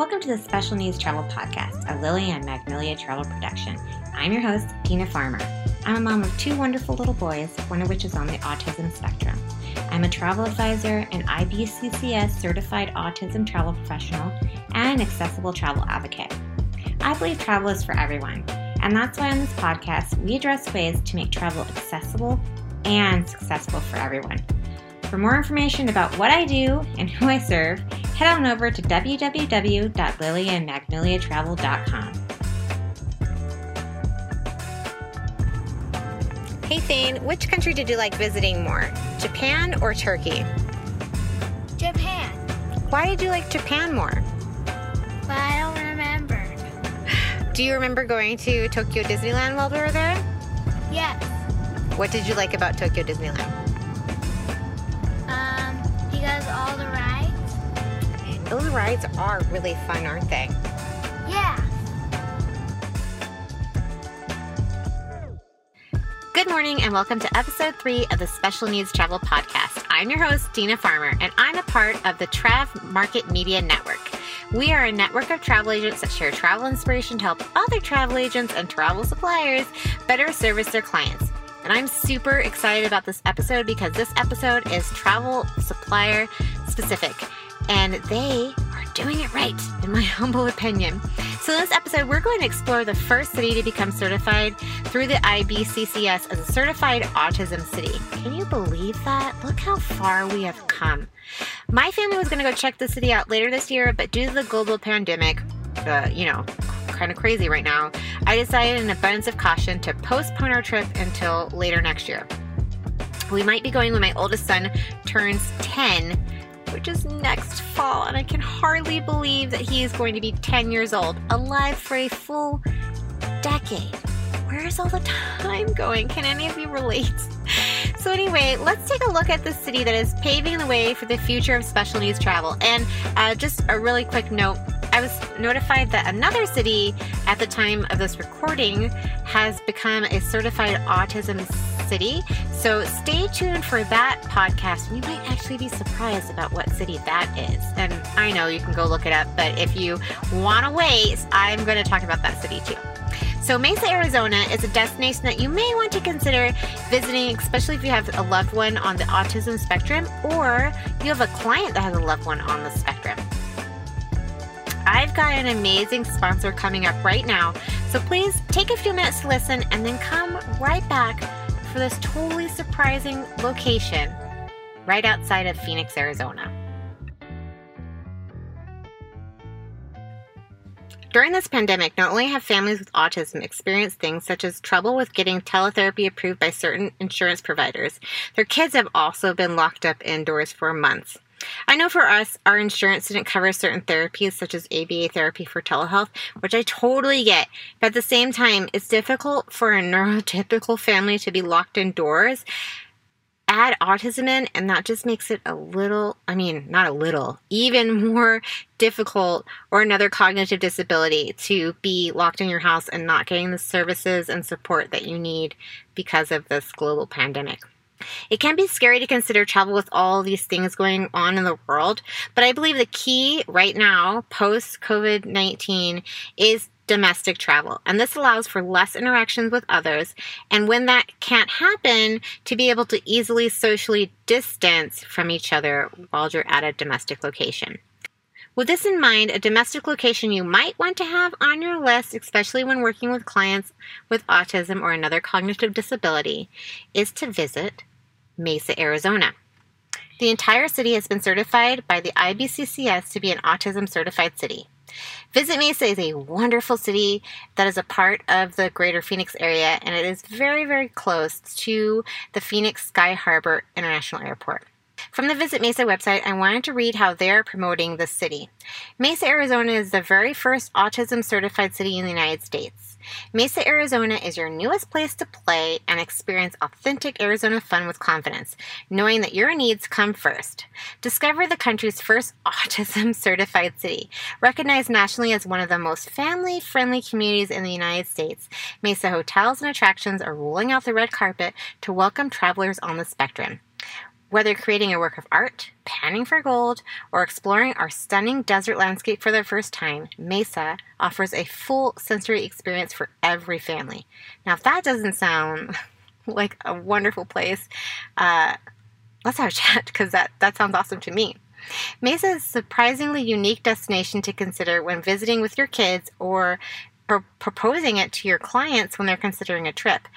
Welcome to the Special Needs Travel Podcast, a Lily and Magnolia travel production. I'm your host, Dina Farmer. I'm a mom of two wonderful little boys, one of which is on the autism spectrum. I'm a travel advisor, an IBCCS certified autism travel professional, and an accessible travel advocate. I believe travel is for everyone, and that's why on this podcast we address ways to make travel accessible and successful for everyone. For more information about what I do and who I serve, head on over to www.lilyandmagnoliatravel.com. Hey Thane, which country did you like visiting more, Japan or Turkey? Japan. Why did you like Japan more? But I don't remember. Do you remember going to Tokyo Disneyland while we were there? Yes. What did you like about Tokyo Disneyland? Those rides are really fun, aren't they? Yeah. Good morning and welcome to episode three of the Special Needs Travel Podcast. I'm your host, Dina Farmer, and I'm a part of the Trav Market Media Network. We are a network of travel agents that share travel inspiration to help other travel agents and travel suppliers better service their clients. And I'm super excited about this episode because this episode is travel supplier specific and they are doing it right, in my humble opinion. So, in this episode, we're going to explore the first city to become certified through the IBCCS as a certified autism city. Can you believe that? Look how far we have come. My family was going to go check the city out later this year, but due to the global pandemic, uh, you know, kind of crazy right now, I decided, in abundance of caution, to postpone our trip until later next year. We might be going when my oldest son turns 10 which is next fall, and I can hardly believe that he is going to be 10 years old, alive for a full decade. Where is all the time going? Can any of you relate? So, anyway, let's take a look at the city that is paving the way for the future of special needs travel. And uh, just a really quick note I was notified that another city at the time of this recording has become a certified autism city. So stay tuned for that podcast. You might actually be surprised about what city that is. And I know you can go look it up, but if you want to wait, I'm going to talk about that city too. So, Mesa, Arizona is a destination that you may want to consider visiting, especially if you have a loved one on the autism spectrum or you have a client that has a loved one on the spectrum. I've got an amazing sponsor coming up right now, so please take a few minutes to listen and then come right back for this totally surprising location right outside of Phoenix, Arizona. During this pandemic, not only have families with autism experienced things such as trouble with getting teletherapy approved by certain insurance providers, their kids have also been locked up indoors for months. I know for us, our insurance didn't cover certain therapies such as ABA therapy for telehealth, which I totally get. But at the same time, it's difficult for a neurotypical family to be locked indoors. Add autism in, and that just makes it a little, I mean, not a little, even more difficult or another cognitive disability to be locked in your house and not getting the services and support that you need because of this global pandemic. It can be scary to consider travel with all these things going on in the world, but I believe the key right now, post COVID 19, is domestic travel. And this allows for less interactions with others. And when that can't happen, to be able to easily socially distance from each other while you're at a domestic location. With this in mind, a domestic location you might want to have on your list, especially when working with clients with autism or another cognitive disability, is to visit Mesa, Arizona. The entire city has been certified by the IBCCS to be an autism certified city. Visit Mesa is a wonderful city that is a part of the greater Phoenix area and it is very, very close to the Phoenix Sky Harbor International Airport. From the Visit Mesa website, I wanted to read how they're promoting the city. Mesa, Arizona is the very first autism certified city in the United States. Mesa, Arizona is your newest place to play and experience authentic Arizona fun with confidence, knowing that your needs come first. Discover the country's first autism certified city. Recognized nationally as one of the most family friendly communities in the United States, Mesa hotels and attractions are rolling out the red carpet to welcome travelers on the spectrum. Whether creating a work of art, panning for gold, or exploring our stunning desert landscape for the first time, Mesa offers a full sensory experience for every family. Now, if that doesn't sound like a wonderful place, uh, let's have a chat because that, that sounds awesome to me. Mesa is a surprisingly unique destination to consider when visiting with your kids or pro- proposing it to your clients when they're considering a trip.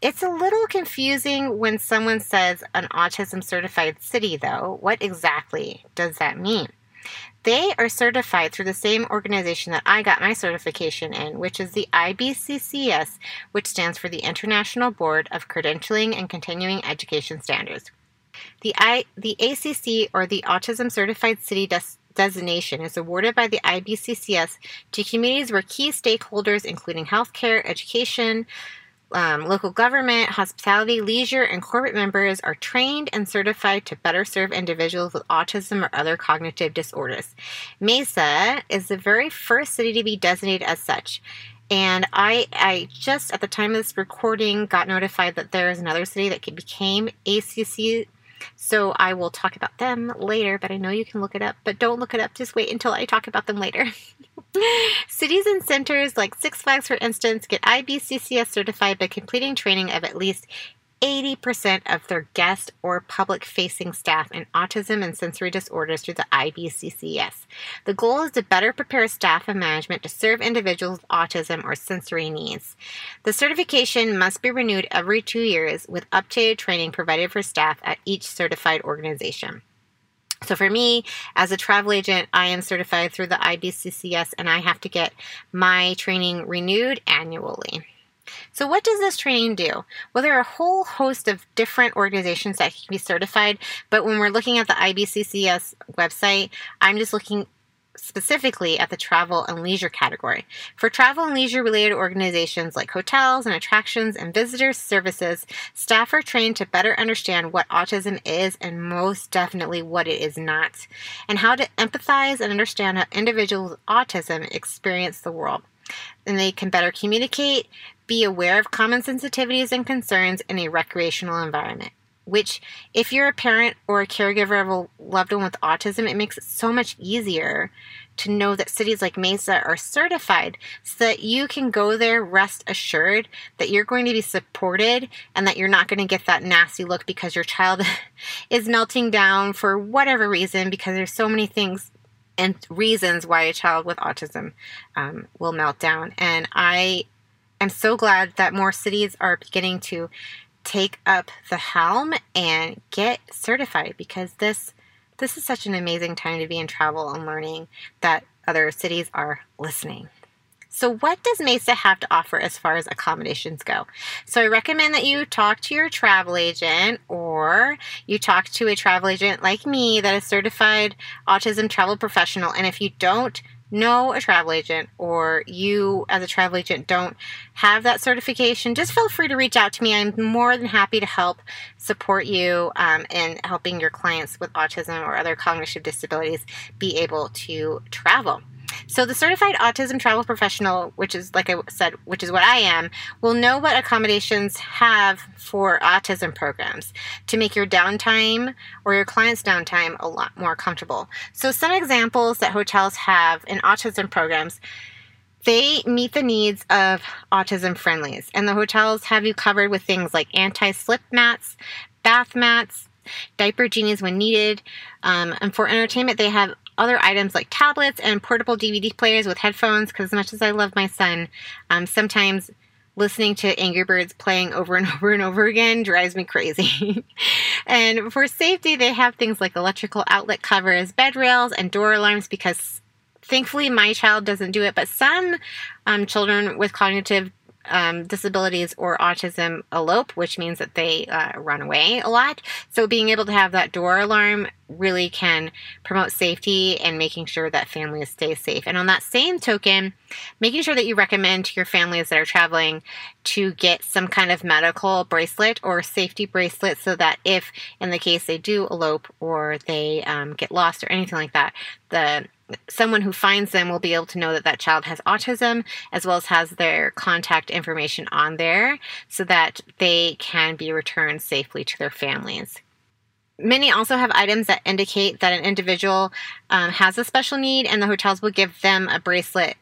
It's a little confusing when someone says an autism certified city, though. What exactly does that mean? They are certified through the same organization that I got my certification in, which is the IBCCS, which stands for the International Board of Credentialing and Continuing Education Standards. The, I, the ACC, or the Autism Certified City Des- designation, is awarded by the IBCCS to communities where key stakeholders, including healthcare, education, um, local government, hospitality, leisure, and corporate members are trained and certified to better serve individuals with autism or other cognitive disorders. Mesa is the very first city to be designated as such. And I, I just at the time of this recording got notified that there is another city that became ACC so I will talk about them later, but I know you can look it up. But don't look it up, just wait until I talk about them later. Cities and centers like Six Flags, for instance, get IBCCS certified by completing training of at least 80% of their guest or public facing staff in autism and sensory disorders through the IBCCS. The goal is to better prepare staff and management to serve individuals with autism or sensory needs. The certification must be renewed every two years with updated training provided for staff at each certified organization. So for me, as a travel agent, I am certified through the IBCCS and I have to get my training renewed annually. So, what does this training do? Well, there are a whole host of different organizations that can be certified, but when we're looking at the IBCCS website, I'm just looking specifically at the travel and leisure category. For travel and leisure related organizations like hotels and attractions and visitor services, staff are trained to better understand what autism is and most definitely what it is not, and how to empathize and understand how individuals with autism experience the world. And they can better communicate, be aware of common sensitivities and concerns in a recreational environment. Which, if you're a parent or a caregiver of a loved one with autism, it makes it so much easier to know that cities like Mesa are certified so that you can go there rest assured that you're going to be supported and that you're not going to get that nasty look because your child is melting down for whatever reason because there's so many things and reasons why a child with autism um, will melt down. And I am so glad that more cities are beginning to take up the helm and get certified because this this is such an amazing time to be in travel and learning that other cities are listening. So, what does Mesa have to offer as far as accommodations go? So, I recommend that you talk to your travel agent or you talk to a travel agent like me that is certified autism travel professional. And if you don't know a travel agent or you as a travel agent don't have that certification, just feel free to reach out to me. I'm more than happy to help support you um, in helping your clients with autism or other cognitive disabilities be able to travel. So the certified autism travel professional, which is like I said, which is what I am, will know what accommodations have for autism programs to make your downtime or your client's downtime a lot more comfortable. So some examples that hotels have in autism programs they meet the needs of autism friendlies, and the hotels have you covered with things like anti slip mats, bath mats, diaper genies when needed. Um, and for entertainment, they have other items like tablets and portable DVD players with headphones. Because as much as I love my son, um, sometimes listening to Angry Birds playing over and over and over again drives me crazy. and for safety, they have things like electrical outlet covers, bed rails, and door alarms because thankfully my child doesn't do it, but some um, children with cognitive um, disabilities or autism elope, which means that they uh, run away a lot. So being able to have that door alarm really can promote safety and making sure that families stay safe. And on that same token, making sure that you recommend to your families that are traveling to get some kind of medical bracelet or safety bracelet so that if, in the case they do elope or they um, get lost or anything like that, the someone who finds them will be able to know that that child has autism as well as has their contact information on there so that they can be returned safely to their families. Many also have items that indicate that an individual um, has a special need, and the hotels will give them a bracelet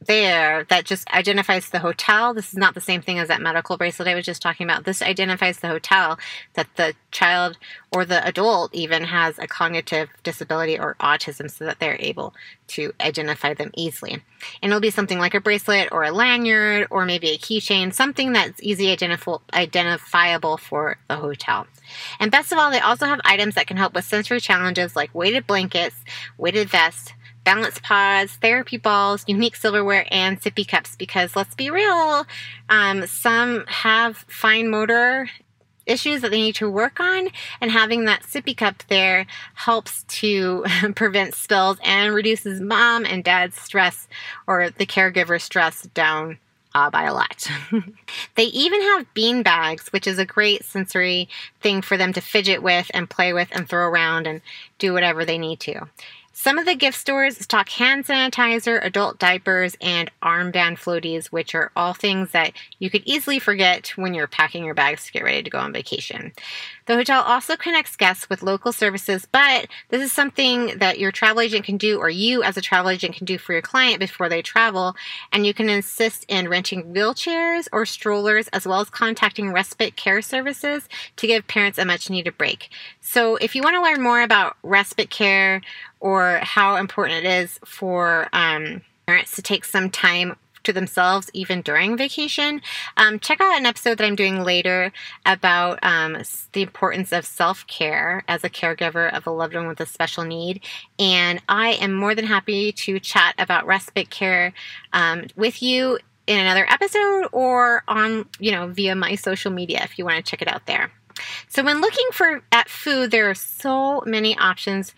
there that just identifies the hotel. This is not the same thing as that medical bracelet I was just talking about. This identifies the hotel that the child or the adult even has a cognitive disability or autism so that they're able to identify them easily. And it'll be something like a bracelet or a lanyard or maybe a keychain, something that's easy identifiable for the hotel. And best of all, they also have items that can help with sensory challenges like weighted blankets, weighted vests, balance pods, therapy balls, unique silverware, and sippy cups because let's be real, um, some have fine motor issues that they need to work on, and having that sippy cup there helps to prevent spills and reduces mom and dad's stress or the caregiver stress down uh, by a lot. they even have bean bags, which is a great sensory thing for them to fidget with and play with and throw around and do whatever they need to. Some of the gift stores stock hand sanitizer, adult diapers, and armband floaties, which are all things that you could easily forget when you're packing your bags to get ready to go on vacation. The hotel also connects guests with local services, but this is something that your travel agent can do, or you as a travel agent can do for your client before they travel. And you can insist in renting wheelchairs or strollers, as well as contacting respite care services to give parents a much needed break. So if you want to learn more about respite care or how important it is for um, parents to take some time to themselves even during vacation, um, check out an episode that I'm doing later about um, the importance of self care as a caregiver of a loved one with a special need. And I am more than happy to chat about respite care um, with you in another episode or on, you know, via my social media if you want to check it out there. So when looking for at food, there are so many options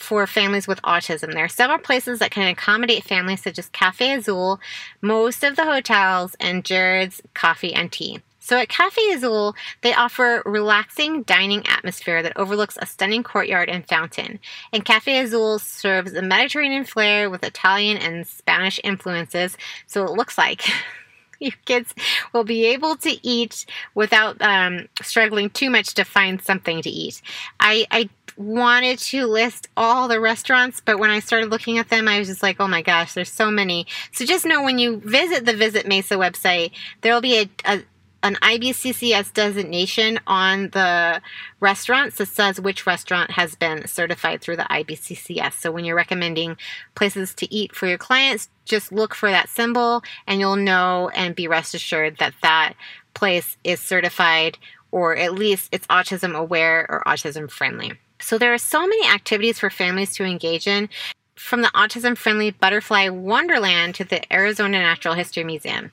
for families with autism. There are several places that can accommodate families, such as Cafe Azul, most of the hotels, and Jared's Coffee and Tea. So at Cafe Azul, they offer relaxing dining atmosphere that overlooks a stunning courtyard and fountain. And Cafe Azul serves a Mediterranean flair with Italian and Spanish influences, so it looks like your kids will be able to eat without um, struggling too much to find something to eat. I, I wanted to list all the restaurants, but when I started looking at them, I was just like, oh my gosh, there's so many. So just know when you visit the Visit Mesa website, there will be a, a an IBCCS designation on the restaurants that says which restaurant has been certified through the IBCCS. So when you're recommending places to eat for your clients, just look for that symbol and you'll know and be rest assured that that place is certified or at least it's autism aware or autism friendly. So there are so many activities for families to engage in, from the autism friendly Butterfly Wonderland to the Arizona Natural History Museum.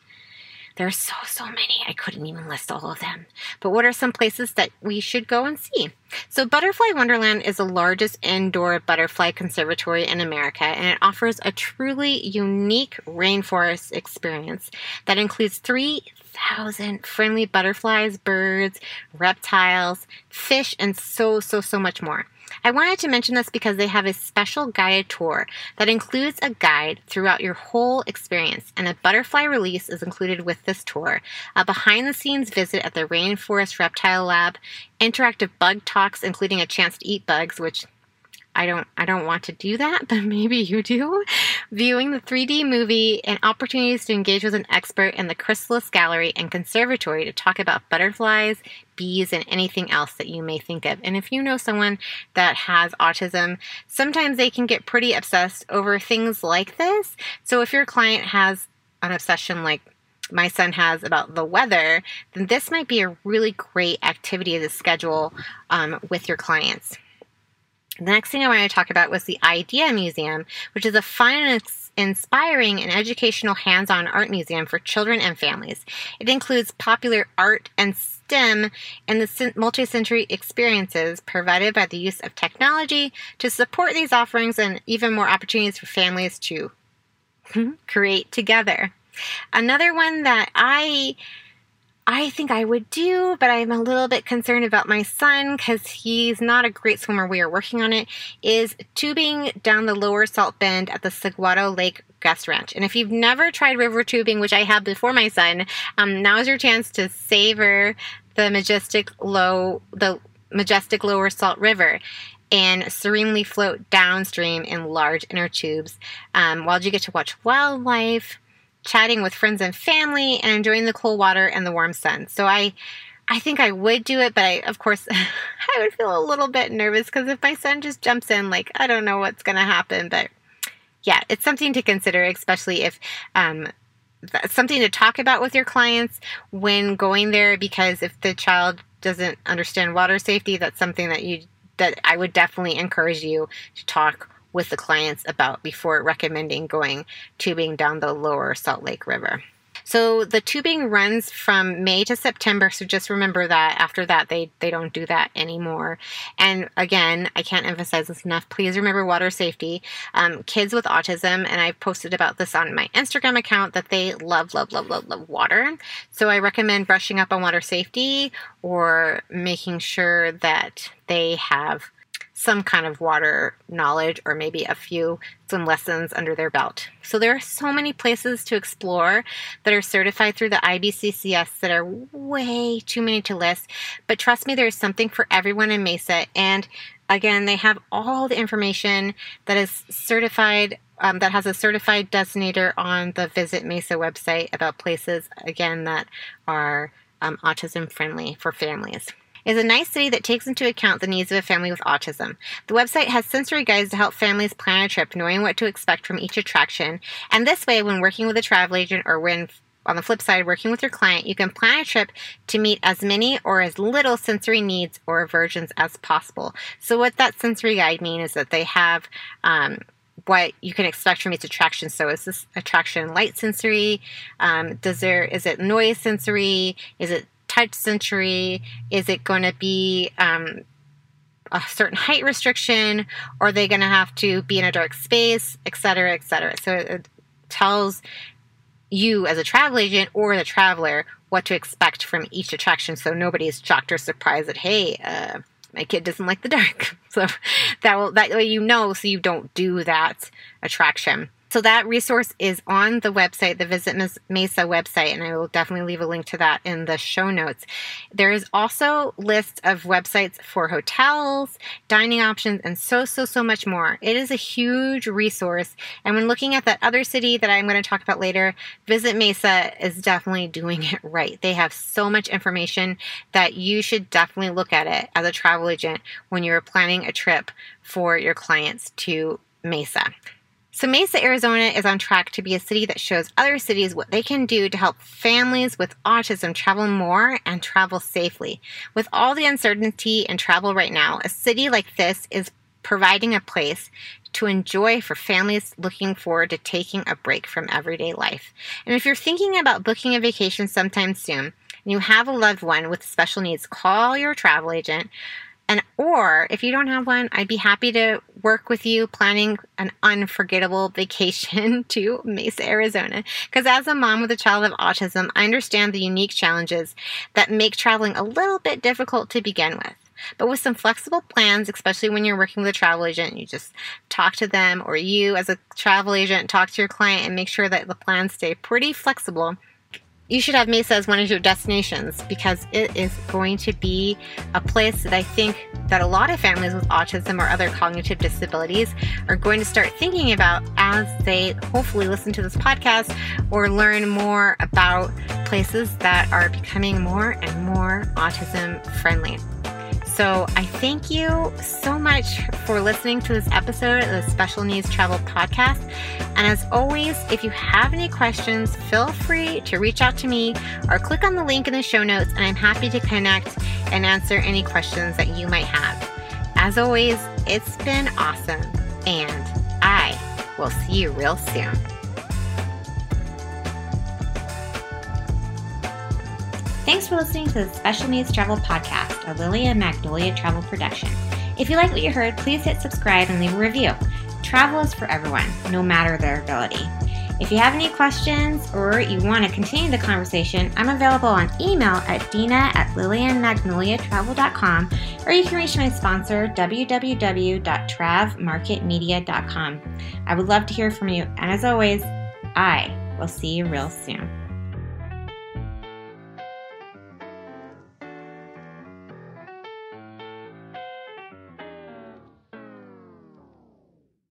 There are so, so many. I couldn't even list all of them. But what are some places that we should go and see? So, Butterfly Wonderland is the largest indoor butterfly conservatory in America, and it offers a truly unique rainforest experience that includes three thousand friendly butterflies, birds, reptiles, fish, and so, so, so much more. I wanted to mention this because they have a special guided tour that includes a guide throughout your whole experience, and a butterfly release is included with this tour. A behind the scenes visit at the Rainforest Reptile Lab, interactive bug talks, including a chance to eat bugs, which I don't I don't want to do that, but maybe you do. Viewing the 3D movie and opportunities to engage with an expert in the Chrysalis Gallery and Conservatory to talk about butterflies, bees, and anything else that you may think of. And if you know someone that has autism, sometimes they can get pretty obsessed over things like this. So if your client has an obsession like my son has about the weather, then this might be a really great activity to schedule um, with your clients. The next thing I wanted to talk about was the Idea Museum, which is a fun and inspiring and educational hands on art museum for children and families. It includes popular art and STEM and the multi-sensory experiences provided by the use of technology to support these offerings and even more opportunities for families to create together. Another one that I I think I would do, but I'm a little bit concerned about my son because he's not a great swimmer. We are working on it. Is tubing down the lower salt bend at the Saguaro Lake Guest Ranch. And if you've never tried river tubing, which I have before my son, um, now is your chance to savor the majestic low, the majestic lower salt river and serenely float downstream in large inner tubes um, while you get to watch wildlife, chatting with friends and family, and enjoying the cool water and the warm sun. So I I think I would do it, but I, of course, I would feel a little bit nervous because if my son just jumps in, like, I don't know what's going to happen. But yeah, it's something to consider, especially if, um, something to talk about with your clients when going there because if the child doesn't understand water safety, that's something that you that I would definitely encourage you to talk with the clients about before recommending going tubing down the lower Salt Lake River. So the tubing runs from May to September. So just remember that after that, they, they don't do that anymore. And again, I can't emphasize this enough. Please remember water safety. Um, kids with autism, and I've posted about this on my Instagram account, that they love, love, love, love, love water. So I recommend brushing up on water safety or making sure that they have some kind of water knowledge or maybe a few some lessons under their belt. So there are so many places to explore that are certified through the IBCCS that are way too many to list, but trust me there's something for everyone in Mesa. And again they have all the information that is certified um, that has a certified designator on the Visit Mesa website about places again that are um, autism friendly for families is a nice city that takes into account the needs of a family with autism. The website has sensory guides to help families plan a trip, knowing what to expect from each attraction. And this way, when working with a travel agent or when on the flip side, working with your client, you can plan a trip to meet as many or as little sensory needs or aversions as possible. So, what that sensory guide means is that they have um, what you can expect from each attraction. So, is this attraction light sensory? Um, does there is it noise sensory? Is it touch sensory? Is it going to be um, a certain height restriction? Or are they going to have to be in a dark space, et cetera, et cetera? So it tells you as a travel agent or the traveler what to expect from each attraction so nobody is shocked or surprised that hey uh, my kid doesn't like the dark so that will that way you know so you don't do that attraction so that resource is on the website, the Visit Mesa website, and I will definitely leave a link to that in the show notes. There is also lists of websites for hotels, dining options, and so so so much more. It is a huge resource, and when looking at that other city that I'm going to talk about later, Visit Mesa is definitely doing it right. They have so much information that you should definitely look at it as a travel agent when you're planning a trip for your clients to Mesa. So, Mesa, Arizona is on track to be a city that shows other cities what they can do to help families with autism travel more and travel safely. With all the uncertainty in travel right now, a city like this is providing a place to enjoy for families looking forward to taking a break from everyday life. And if you're thinking about booking a vacation sometime soon, and you have a loved one with special needs, call your travel agent and or if you don't have one, I'd be happy to work with you planning an unforgettable vacation to Mesa, Arizona. Because as a mom with a child with autism, I understand the unique challenges that make traveling a little bit difficult to begin with. But with some flexible plans, especially when you're working with a travel agent, you just talk to them, or you as a travel agent talk to your client and make sure that the plans stay pretty flexible you should have Mesa as one of your destinations because it is going to be a place that I think that a lot of families with autism or other cognitive disabilities are going to start thinking about as they hopefully listen to this podcast or learn more about places that are becoming more and more autism friendly. So I thank you so much for listening to this episode of the Special Needs Travel Podcast. And as always, if you have any questions, feel free to reach out to me or click on the link in the show notes, and I'm happy to connect and answer any questions that you might have. As always, it's been awesome, and I will see you real soon. Thanks for listening to the Special Needs Travel Podcast, a Lily and Magnolia travel production. If you like what you heard, please hit subscribe and leave a review. Travel is for everyone, no matter their ability. If you have any questions or you want to continue the conversation, I'm available on email at dina at lilyandmagnoliatravel.com or you can reach my sponsor, www.travmarketmedia.com. I would love to hear from you, and as always, I will see you real soon.